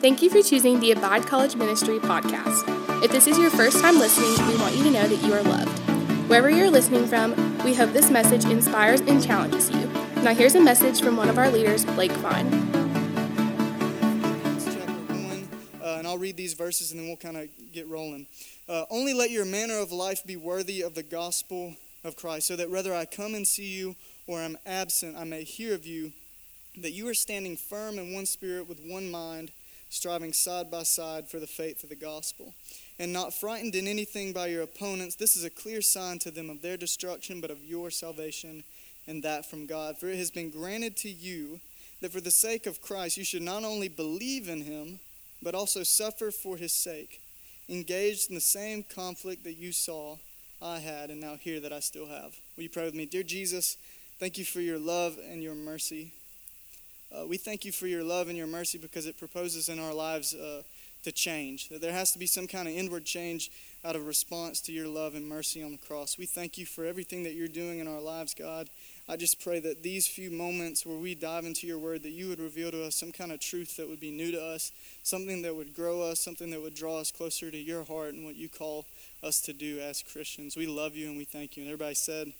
Thank you for choosing the Abide College Ministry podcast. If this is your first time listening, we want you to know that you are loved. Wherever you're listening from, we hope this message inspires and challenges you. Now, here's a message from one of our leaders, Blake 1, uh, and I'll read these verses and then we'll kind of get rolling. Uh, Only let your manner of life be worthy of the gospel of Christ, so that whether I come and see you or I am absent, I may hear of you that you are standing firm in one spirit with one mind, striving side by side for the faith of the gospel, and not frightened in anything by your opponents. This is a clear sign to them of their destruction, but of your salvation, and that from God. For it has been granted to you that for the sake of Christ you should not only believe in him, but also suffer for his sake, engaged in the same conflict that you saw I had and now hear that I still have. Will you pray with me? Dear Jesus, thank you for your love and your mercy. Uh, we thank you for your love and your mercy because it proposes in our lives uh, to change. That there has to be some kind of inward change out of response to your love and mercy on the cross. We thank you for everything that you're doing in our lives, God. I just pray that these few moments where we dive into your word, that you would reveal to us some kind of truth that would be new to us, something that would grow us, something that would draw us closer to your heart and what you call us to do as Christians. We love you and we thank you. And everybody said,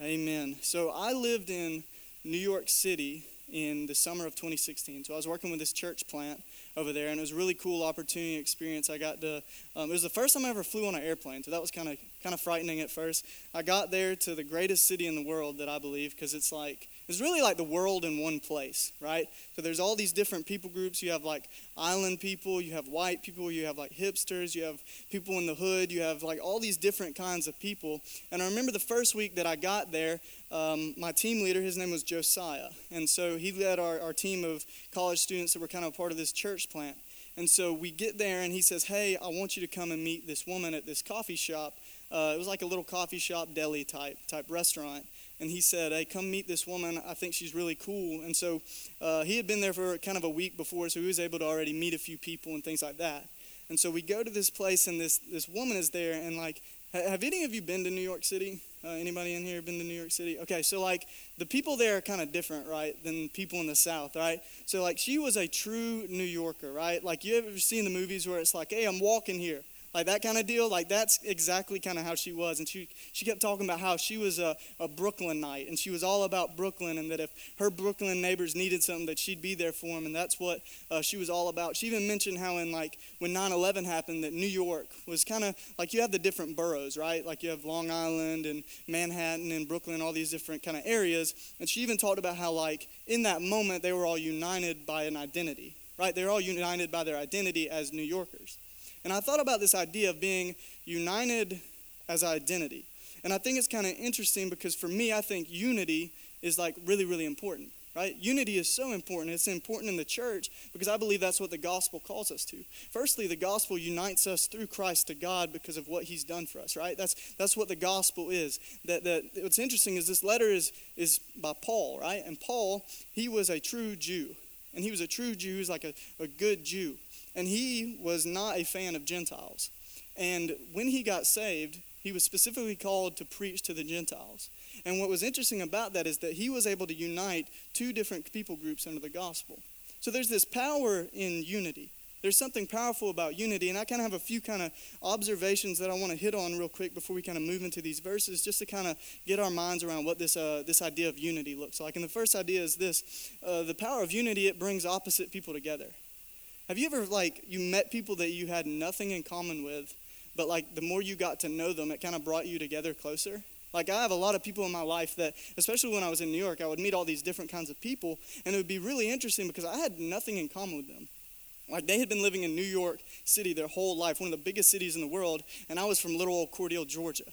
Amen. So I lived in New York City in the summer of 2016. So I was working with this church plant over there, and it was a really cool opportunity experience. I got to. Um, it was the first time I ever flew on an airplane, so that was kind of kind of frightening at first. I got there to the greatest city in the world that I believe, because it's like it's really like the world in one place, right? So there's all these different people groups. You have like island people, you have white people, you have like hipsters, you have people in the hood, you have like all these different kinds of people. And I remember the first week that I got there, um, my team leader, his name was Josiah. And so he led our, our team of college students that were kind of part of this church plant. And so we get there and he says, Hey, I want you to come and meet this woman at this coffee shop. Uh, it was like a little coffee shop deli type type restaurant and he said, Hey, come meet this woman. I think she's really cool. And so uh, he had been there for kind of a week before, so he was able to already meet a few people and things like that. And so we go to this place, and this, this woman is there. And like, have any of you been to New York City? Uh, anybody in here been to New York City? Okay, so like the people there are kind of different, right, than people in the South, right? So like she was a true New Yorker, right? Like you ever seen the movies where it's like, hey, I'm walking here like that kind of deal like that's exactly kind of how she was. And she, she kept talking about how she was a, a brooklynite and she was all about brooklyn and that if her brooklyn neighbors needed something that she'd be there for them and that's what uh, she was all about. She even mentioned how in like when 9-11 happened that new york was kind of like you have the different boroughs right? Like you have long island and manhattan and brooklyn all these different kind of areas. And she even talked about how like in that moment they were all united by an identity right? They were all united by their identity as new yorkers and I thought about this idea of being united as identity. And I think it's kind of interesting because for me, I think unity is like really, really important, right? Unity is so important. It's important in the church because I believe that's what the gospel calls us to. Firstly, the gospel unites us through Christ to God because of what he's done for us, right? That's, that's what the gospel is. That, that what's interesting is this letter is, is by Paul, right? And Paul, he was a true Jew. And he was a true Jew, he was like a, a good Jew and he was not a fan of Gentiles. And when he got saved, he was specifically called to preach to the Gentiles. And what was interesting about that is that he was able to unite two different people groups under the gospel. So there's this power in unity. There's something powerful about unity, and I kind of have a few kind of observations that I want to hit on real quick before we kind of move into these verses, just to kind of get our minds around what this uh, this idea of unity looks like. And the first idea is this: uh, the power of unity it brings opposite people together. Have you ever like you met people that you had nothing in common with, but like the more you got to know them, it kind of brought you together closer? Like I have a lot of people in my life that, especially when I was in New York, I would meet all these different kinds of people, and it would be really interesting because I had nothing in common with them. Like they had been living in New York City their whole life, one of the biggest cities in the world, and I was from little old Cordele, Georgia.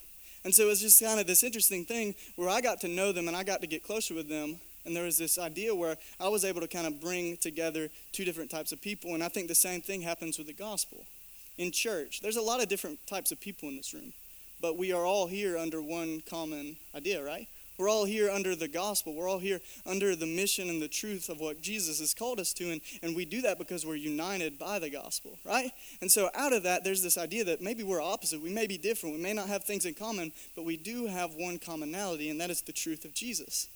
And so it was just kind of this interesting thing where I got to know them and I got to get closer with them and there was this idea where I was able to kind of bring together two different types of people. And I think the same thing happens with the gospel. In church, there's a lot of different types of people in this room, but we are all here under one common idea, right? We're all here under the gospel. We're all here under the mission and the truth of what Jesus has called us to. And, and we do that because we're united by the gospel, right? And so, out of that, there's this idea that maybe we're opposite. We may be different. We may not have things in common, but we do have one commonality, and that is the truth of Jesus.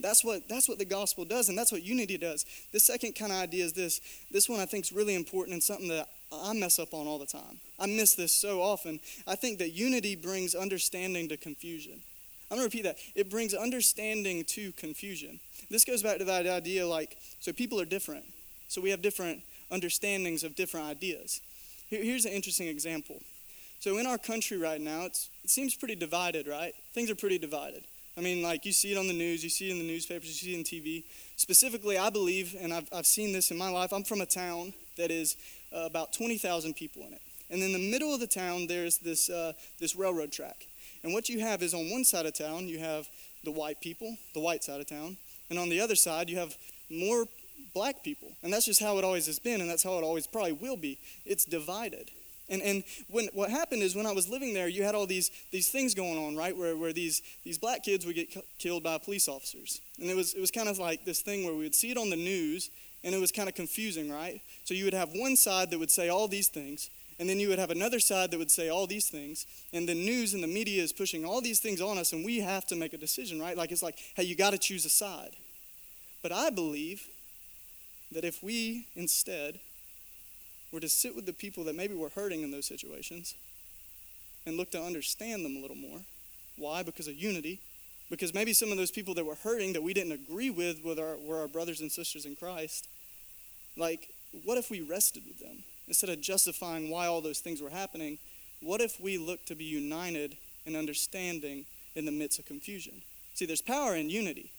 That's what, that's what the gospel does, and that's what unity does. The second kind of idea is this. This one I think is really important and something that I mess up on all the time. I miss this so often. I think that unity brings understanding to confusion. I'm going to repeat that. It brings understanding to confusion. This goes back to that idea like, so people are different. So we have different understandings of different ideas. Here's an interesting example. So in our country right now, it seems pretty divided, right? Things are pretty divided. I mean, like you see it on the news, you see it in the newspapers, you see it on TV. Specifically, I believe, and I've, I've seen this in my life, I'm from a town that is uh, about 20,000 people in it. And in the middle of the town, there's this, uh, this railroad track. And what you have is on one side of town, you have the white people, the white side of town. And on the other side, you have more black people. And that's just how it always has been, and that's how it always probably will be. It's divided. And, and when, what happened is when I was living there, you had all these, these things going on, right? Where, where these, these black kids would get killed by police officers. And it was, it was kind of like this thing where we would see it on the news, and it was kind of confusing, right? So you would have one side that would say all these things, and then you would have another side that would say all these things. And the news and the media is pushing all these things on us, and we have to make a decision, right? Like it's like, hey, you got to choose a side. But I believe that if we instead were to sit with the people that maybe were hurting in those situations and look to understand them a little more. Why? Because of unity. Because maybe some of those people that were hurting that we didn't agree with, our, were our brothers and sisters in Christ. Like, what if we rested with them? Instead of justifying why all those things were happening, what if we looked to be united and understanding in the midst of confusion? See, there's power in unity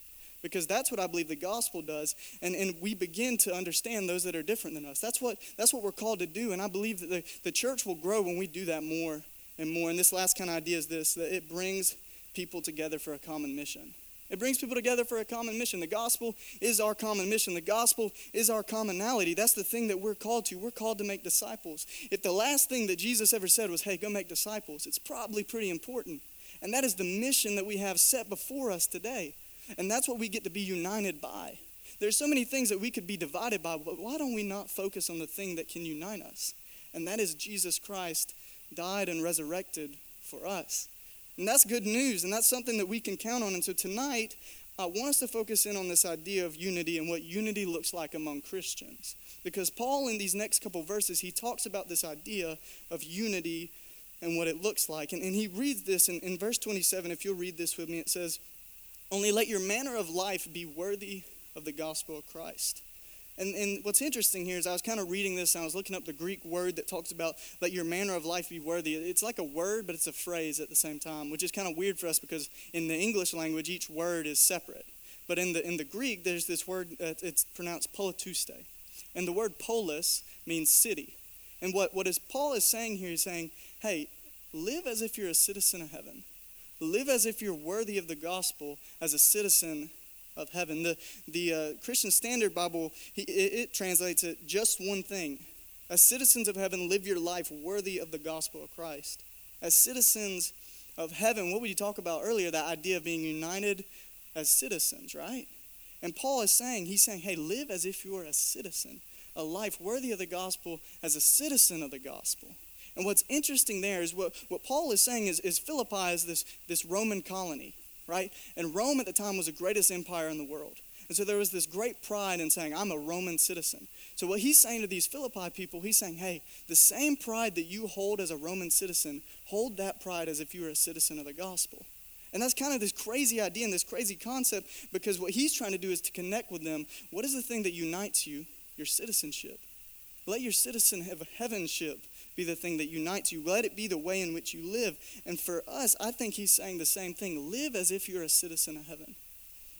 because that's what I believe the gospel does. And, and we begin to understand those that are different than us. That's what, that's what we're called to do. And I believe that the, the church will grow when we do that more and more. And this last kind of idea is this that it brings people together for a common mission. It brings people together for a common mission. The gospel is our common mission. The gospel is our commonality. That's the thing that we're called to. We're called to make disciples. If the last thing that Jesus ever said was, hey, go make disciples, it's probably pretty important. And that is the mission that we have set before us today. And that's what we get to be united by. There's so many things that we could be divided by, but why don't we not focus on the thing that can unite us? And that is Jesus Christ died and resurrected for us. And that's good news, and that's something that we can count on. And so tonight, I want us to focus in on this idea of unity and what unity looks like among Christians. Because Paul, in these next couple verses, he talks about this idea of unity and what it looks like. And, and he reads this in, in verse 27. If you'll read this with me, it says, only let your manner of life be worthy of the gospel of Christ. And, and what's interesting here is I was kind of reading this and I was looking up the Greek word that talks about let your manner of life be worthy. It's like a word, but it's a phrase at the same time, which is kind of weird for us because in the English language, each word is separate. But in the, in the Greek, there's this word, uh, it's pronounced politeuesthe. And the word polis means city. And what, what is Paul is saying here, he's saying, hey, live as if you're a citizen of heaven. Live as if you're worthy of the gospel as a citizen of heaven. The, the uh, Christian Standard Bible, it, it translates it just one thing. As citizens of heaven, live your life worthy of the gospel of Christ. As citizens of heaven, what would you talk about earlier? That idea of being united as citizens, right? And Paul is saying, he's saying, hey, live as if you are a citizen, a life worthy of the gospel as a citizen of the gospel. And what's interesting there is what, what Paul is saying is, is Philippi is this, this Roman colony, right? And Rome at the time was the greatest empire in the world. And so there was this great pride in saying, I'm a Roman citizen. So what he's saying to these Philippi people, he's saying, hey, the same pride that you hold as a Roman citizen, hold that pride as if you were a citizen of the gospel. And that's kind of this crazy idea and this crazy concept because what he's trying to do is to connect with them. What is the thing that unites you? Your citizenship. Let your citizen have a heavenship be the thing that unites you. Let it be the way in which you live. And for us, I think he's saying the same thing live as if you're a citizen of heaven.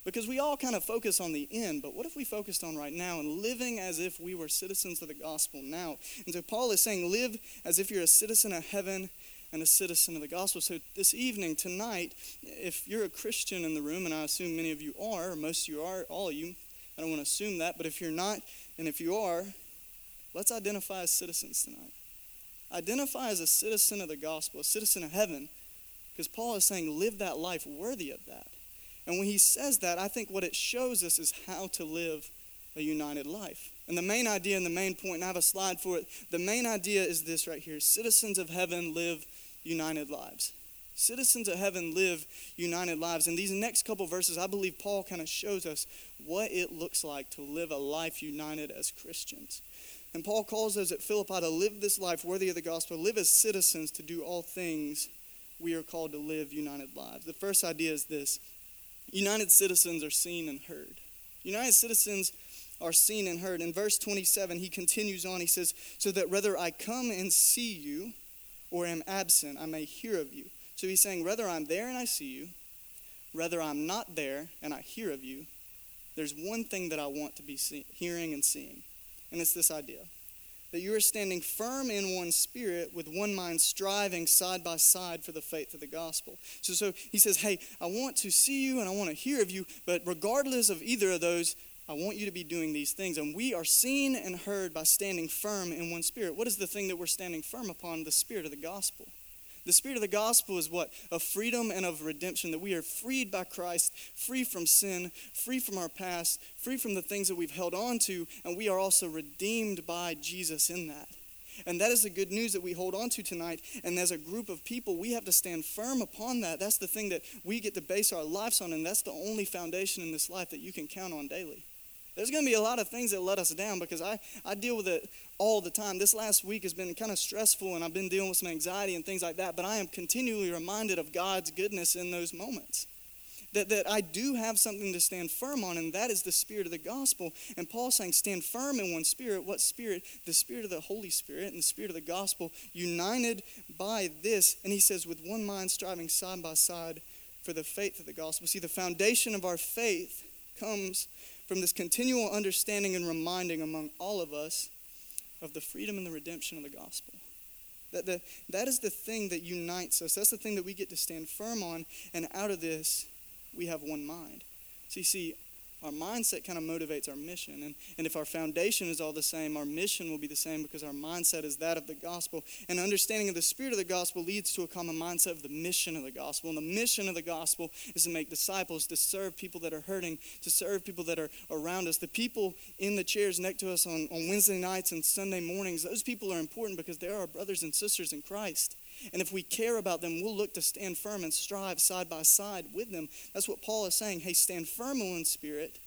Because we all kind of focus on the end, but what if we focused on right now and living as if we were citizens of the gospel now? And so Paul is saying, live as if you're a citizen of heaven and a citizen of the gospel. So this evening, tonight, if you're a Christian in the room, and I assume many of you are, or most of you are, all of you, I don't want to assume that, but if you're not, and if you are, let's identify as citizens tonight. Identify as a citizen of the gospel, a citizen of heaven, because Paul is saying, live that life worthy of that. And when he says that, I think what it shows us is how to live a united life. And the main idea and the main point, and I have a slide for it, the main idea is this right here citizens of heaven live united lives. Citizens of heaven live united lives. And these next couple verses, I believe Paul kind of shows us what it looks like to live a life united as Christians. And Paul calls us at Philippi to live this life worthy of the gospel, live as citizens to do all things we are called to live united lives. The first idea is this united citizens are seen and heard. United citizens are seen and heard. In verse 27, he continues on. He says, So that whether I come and see you or am absent, I may hear of you. So he's saying, whether I'm there and I see you, whether I'm not there and I hear of you, there's one thing that I want to be see- hearing and seeing. And it's this idea that you are standing firm in one spirit with one mind striving side by side for the faith of the gospel. So, so he says, Hey, I want to see you and I want to hear of you, but regardless of either of those, I want you to be doing these things. And we are seen and heard by standing firm in one spirit. What is the thing that we're standing firm upon? The spirit of the gospel. The spirit of the gospel is what? Of freedom and of redemption, that we are freed by Christ, free from sin, free from our past, free from the things that we've held on to, and we are also redeemed by Jesus in that. And that is the good news that we hold on to tonight. And as a group of people, we have to stand firm upon that. That's the thing that we get to base our lives on, and that's the only foundation in this life that you can count on daily. There's going to be a lot of things that let us down because I, I deal with it all the time. This last week has been kind of stressful and I've been dealing with some anxiety and things like that, but I am continually reminded of God's goodness in those moments. That, that I do have something to stand firm on, and that is the spirit of the gospel. And Paul's saying, stand firm in one spirit. What spirit? The spirit of the Holy Spirit and the spirit of the gospel, united by this. And he says, with one mind striving side by side for the faith of the gospel. See, the foundation of our faith comes from this continual understanding and reminding among all of us of the freedom and the redemption of the gospel. That, the, that is the thing that unites us. That's the thing that we get to stand firm on. And out of this, we have one mind. So you see, our mindset kind of motivates our mission. And, and if our foundation is all the same, our mission will be the same because our mindset is that of the gospel. And understanding of the spirit of the gospel leads to a common mindset of the mission of the gospel. And the mission of the gospel is to make disciples, to serve people that are hurting, to serve people that are around us. The people in the chairs next to us on, on Wednesday nights and Sunday mornings, those people are important because they're our brothers and sisters in Christ. And if we care about them, we'll look to stand firm and strive side by side with them. That's what Paul is saying. Hey, stand firm in spirit,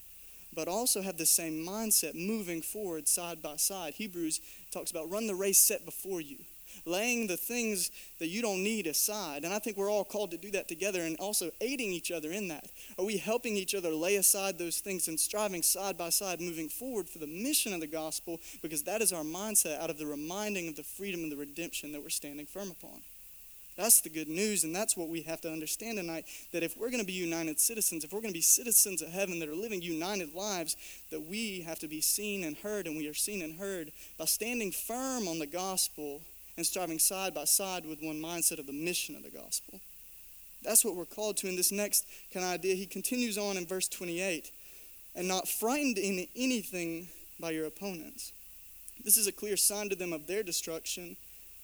but also have the same mindset moving forward side by side. Hebrews talks about run the race set before you, laying the things that you don't need aside. And I think we're all called to do that together and also aiding each other in that. Are we helping each other lay aside those things and striving side by side, moving forward for the mission of the gospel? Because that is our mindset out of the reminding of the freedom and the redemption that we're standing firm upon. That's the good news, and that's what we have to understand tonight that if we're going to be united citizens, if we're going to be citizens of heaven that are living united lives, that we have to be seen and heard, and we are seen and heard by standing firm on the gospel and striving side by side with one mindset of the mission of the gospel. That's what we're called to in this next kind of idea. He continues on in verse 28 and not frightened in anything by your opponents. This is a clear sign to them of their destruction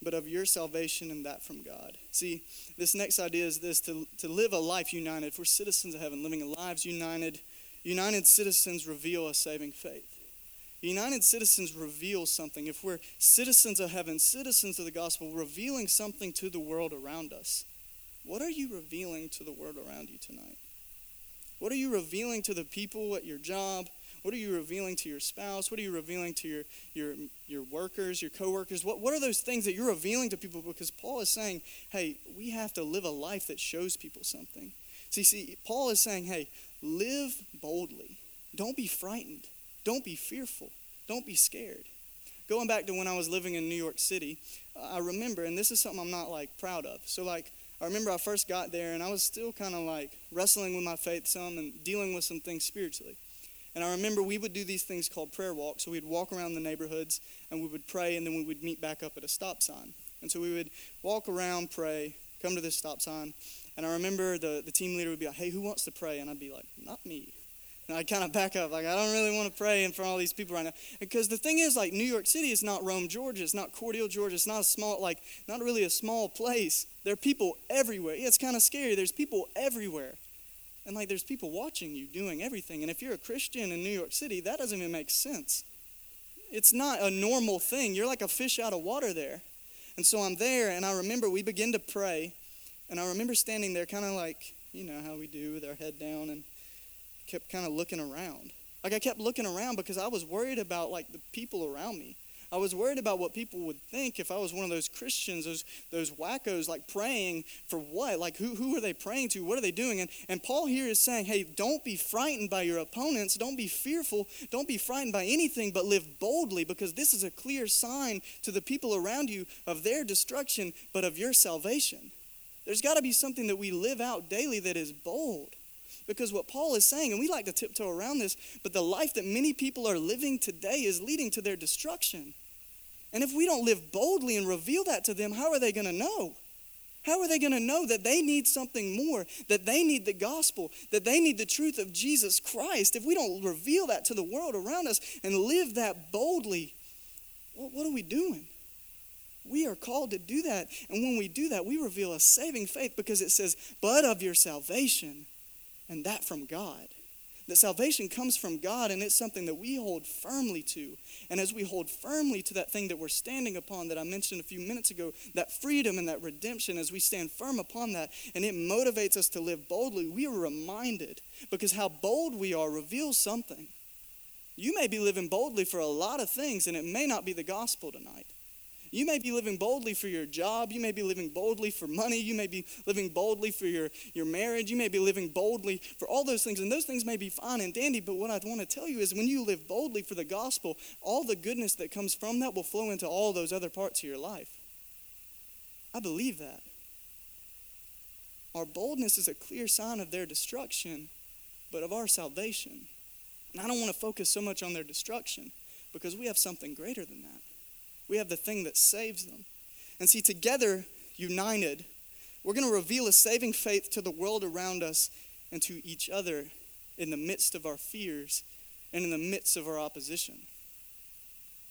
but of your salvation and that from God. See, this next idea is this to, to live a life united. If we're citizens of heaven, living lives united, united citizens reveal a saving faith. United citizens reveal something. If we're citizens of heaven, citizens of the gospel, revealing something to the world around us, what are you revealing to the world around you tonight? What are you revealing to the people at your job, what are you revealing to your spouse? What are you revealing to your, your, your workers, your coworkers? What, what are those things that you're revealing to people? Because Paul is saying, hey, we have to live a life that shows people something. See, see, Paul is saying, hey, live boldly. Don't be frightened. Don't be fearful. Don't be scared. Going back to when I was living in New York City, I remember, and this is something I'm not like proud of. So, like, I remember I first got there and I was still kind of like wrestling with my faith some and dealing with some things spiritually. And I remember we would do these things called prayer walks. So we'd walk around the neighborhoods and we would pray, and then we would meet back up at a stop sign. And so we would walk around, pray, come to this stop sign. And I remember the, the team leader would be like, hey, who wants to pray? And I'd be like, not me. I'd kind of back up, like, I don't really want to pray in front of all these people right now. Because the thing is, like, New York City is not Rome, Georgia. It's not Cordele, Georgia. It's not a small, like, not really a small place. There are people everywhere. Yeah, it's kind of scary. There's people everywhere. And like there's people watching you doing everything. And if you're a Christian in New York City, that doesn't even make sense. It's not a normal thing. You're like a fish out of water there. And so I'm there, and I remember we begin to pray. And I remember standing there kind of like, you know, how we do with our head down and kept kind of looking around. Like I kept looking around because I was worried about like the people around me. I was worried about what people would think if I was one of those Christians, those those wackos, like praying for what? Like who who are they praying to? What are they doing? And and Paul here is saying, hey, don't be frightened by your opponents. Don't be fearful. Don't be frightened by anything, but live boldly, because this is a clear sign to the people around you of their destruction, but of your salvation. There's got to be something that we live out daily that is bold. Because what Paul is saying, and we like to tiptoe around this, but the life that many people are living today is leading to their destruction. And if we don't live boldly and reveal that to them, how are they going to know? How are they going to know that they need something more, that they need the gospel, that they need the truth of Jesus Christ? If we don't reveal that to the world around us and live that boldly, well, what are we doing? We are called to do that. And when we do that, we reveal a saving faith because it says, but of your salvation, and that from God. That salvation comes from God and it's something that we hold firmly to. And as we hold firmly to that thing that we're standing upon that I mentioned a few minutes ago, that freedom and that redemption, as we stand firm upon that and it motivates us to live boldly, we are reminded because how bold we are reveals something. You may be living boldly for a lot of things and it may not be the gospel tonight. You may be living boldly for your job. You may be living boldly for money. You may be living boldly for your, your marriage. You may be living boldly for all those things. And those things may be fine and dandy. But what I want to tell you is when you live boldly for the gospel, all the goodness that comes from that will flow into all those other parts of your life. I believe that. Our boldness is a clear sign of their destruction, but of our salvation. And I don't want to focus so much on their destruction because we have something greater than that. We have the thing that saves them. And see, together, united, we're going to reveal a saving faith to the world around us and to each other in the midst of our fears and in the midst of our opposition.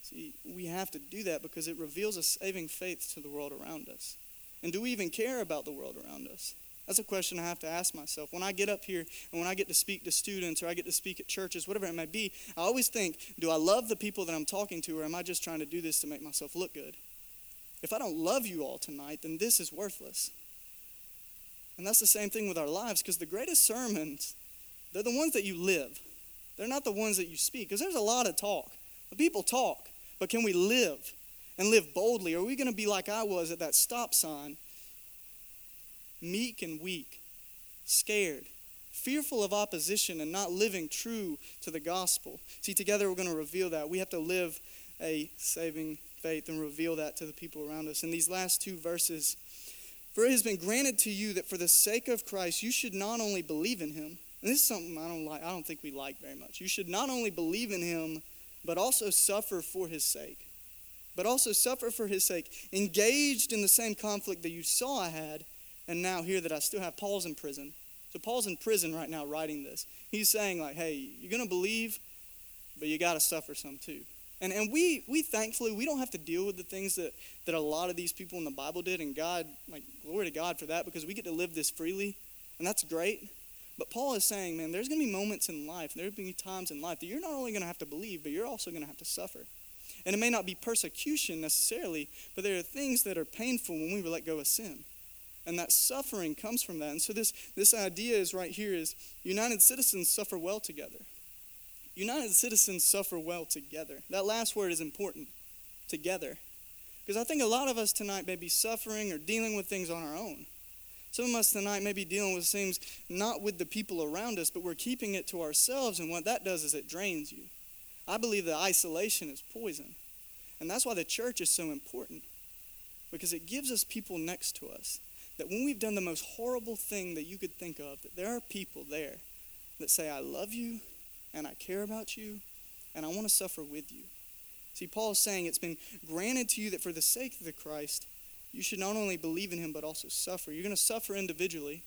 See, we have to do that because it reveals a saving faith to the world around us. And do we even care about the world around us? That's a question I have to ask myself. When I get up here and when I get to speak to students or I get to speak at churches, whatever it may be, I always think, do I love the people that I'm talking to or am I just trying to do this to make myself look good? If I don't love you all tonight, then this is worthless. And that's the same thing with our lives because the greatest sermons, they're the ones that you live. They're not the ones that you speak because there's a lot of talk. The people talk, but can we live and live boldly? Are we going to be like I was at that stop sign meek and weak, scared, fearful of opposition, and not living true to the gospel. See, together we're going to reveal that. We have to live a saving faith and reveal that to the people around us. In these last two verses, for it has been granted to you that for the sake of Christ, you should not only believe in him, and this is something I don't like, I don't think we like very much. You should not only believe in him, but also suffer for his sake. But also suffer for his sake, engaged in the same conflict that you saw I had and now hear that I still have Paul's in prison. So Paul's in prison right now writing this. He's saying, like, hey, you're to believe, but you got to suffer some too. And, and we, we thankfully, we don't have to deal with the things that, that a lot of these people in the Bible did. And God, like, glory to God for that because we get to live this freely. And that's great. But Paul is saying, man, there's to be moments in life, there's to be times in life that you're not only to have to believe, but you're also to have to suffer. And it may not be persecution necessarily, but there are things that are painful when we let go of sin and that suffering comes from that. And so this, this idea is right here is united citizens suffer well together. United citizens suffer well together. That last word is important. Together. Because I think a lot of us tonight may be suffering or dealing with things on our own. Some of us tonight may be dealing with things not with the people around us, but we're keeping it to ourselves, and what that does is it drains you. I believe that isolation is poison. And that's why the church is so important, because it gives us people next to us that when we've done the most horrible thing that you could think of, that there are people there that say, I love you and I care about you and I want to suffer with you. See, Paul is saying it's been granted to you that for the sake of the Christ, you should not only believe in him but also suffer. You're going to suffer individually.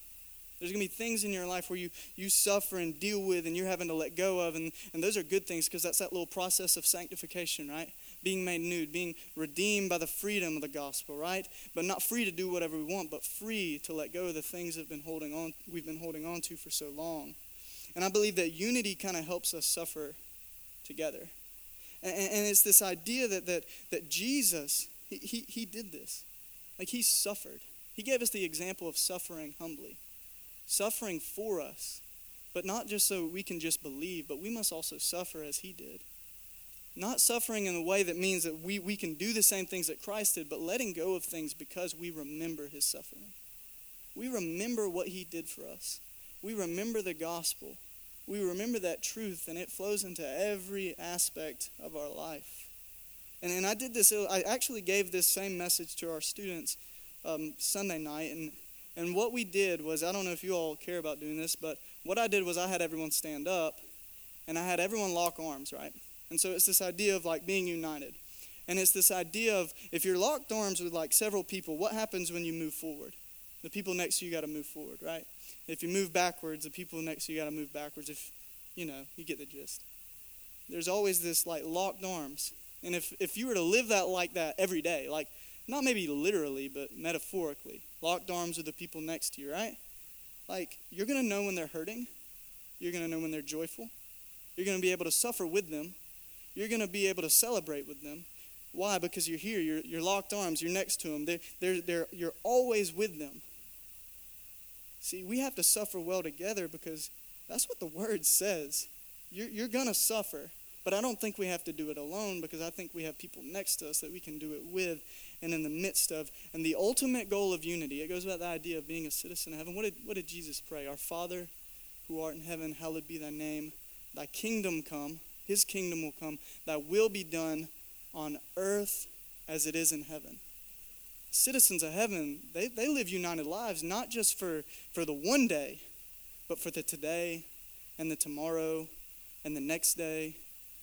There's going to be things in your life where you, you suffer and deal with and you're having to let go of. And, and those are good things because that's that little process of sanctification, right? being made new, being redeemed by the freedom of the gospel, right? But not free to do whatever we want, but free to let go of the things have been holding on, we've been holding on to for so long. And I believe that unity kind of helps us suffer together. And, and it's this idea that, that, that Jesus, he, he, he did this. Like he suffered. He gave us the example of suffering humbly, suffering for us, but not just so we can just believe, but we must also suffer as He did. Not suffering in a way that means that we, we can do the same things that Christ did, but letting go of things because we remember His suffering. We remember what He did for us. We remember the gospel. We remember that truth, and it flows into every aspect of our life. And, and I did this, I actually gave this same message to our students um, Sunday night. And, and what we did was, I don't know if you all care about doing this, but what I did was I had everyone stand up and I had everyone lock arms, right? And so it's this idea of like being united. And it's this idea of if you're locked arms with like several people, what happens when you move forward? The people next to you got to move forward, right? If you move backwards, the people next to you got to move backwards. If, you know, you get the gist. There's always this like locked arms. And if, if you were to live that like that every day, like not maybe literally, but metaphorically, locked arms with the people next to you, right? Like, you're going to know when they're hurting. You're going to know when they're joyful. You're going to be able to suffer with them. You're going to be able to celebrate with them. Why? Because you're here. You're, you're locked arms. You're next to them. They're, they're, they're, you're always with them. See, we have to suffer well together because that's what the word says. You're, you're going to suffer. But I don't think we have to do it alone because I think we have people next to us that we can do it with and in the midst of. And the ultimate goal of unity, it goes about the idea of being a citizen of heaven. What did, what did Jesus pray? Our Father who art in heaven, hallowed be thy name. Thy kingdom come, his kingdom will come. Thy will be done on earth as it is in heaven. Citizens of heaven, they, they live united lives, not just for, for the one day, but for the today and the tomorrow and the next day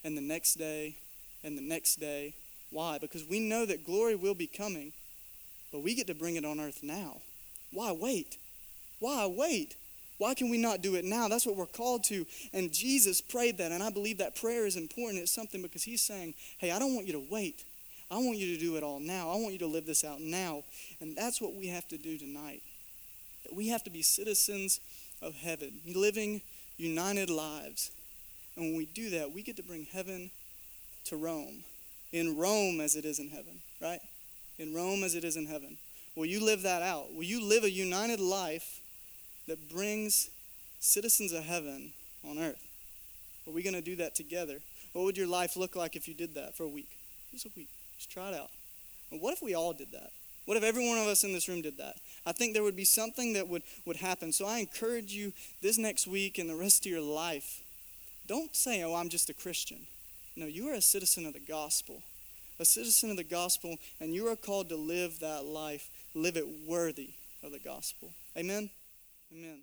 and the next day and the next day. Why? Because we know that glory will be coming, but we get to bring it on earth now. Why wait? Why wait? Why can we not do it now? That's what we're called to. And Jesus prayed that, and I believe that prayer is important. It's something because he's saying, hey, I don't want you to wait. I want you to do it all now. I want you to live this out now. And that's what we have to do tonight. That we have to be citizens of heaven, living united lives and when we do that, we get to bring heaven to Rome. In Rome as it is in heaven, right? In Rome as it is in heaven. Will you live that out? Will you live a united life that brings citizens of heaven on earth? Are we going to do that together? What would your life look like if you did that for a week? Just a week. Just try it out. what if we all did that? What if every one of us in this room did that? I think there would be something that would, would happen. So I encourage you this next week and the rest of your life don't say, oh, I'm just a Christian. No, you are a citizen of the gospel. A citizen of the gospel, and you are called to live that life, live it worthy of the gospel. Amen? Amen.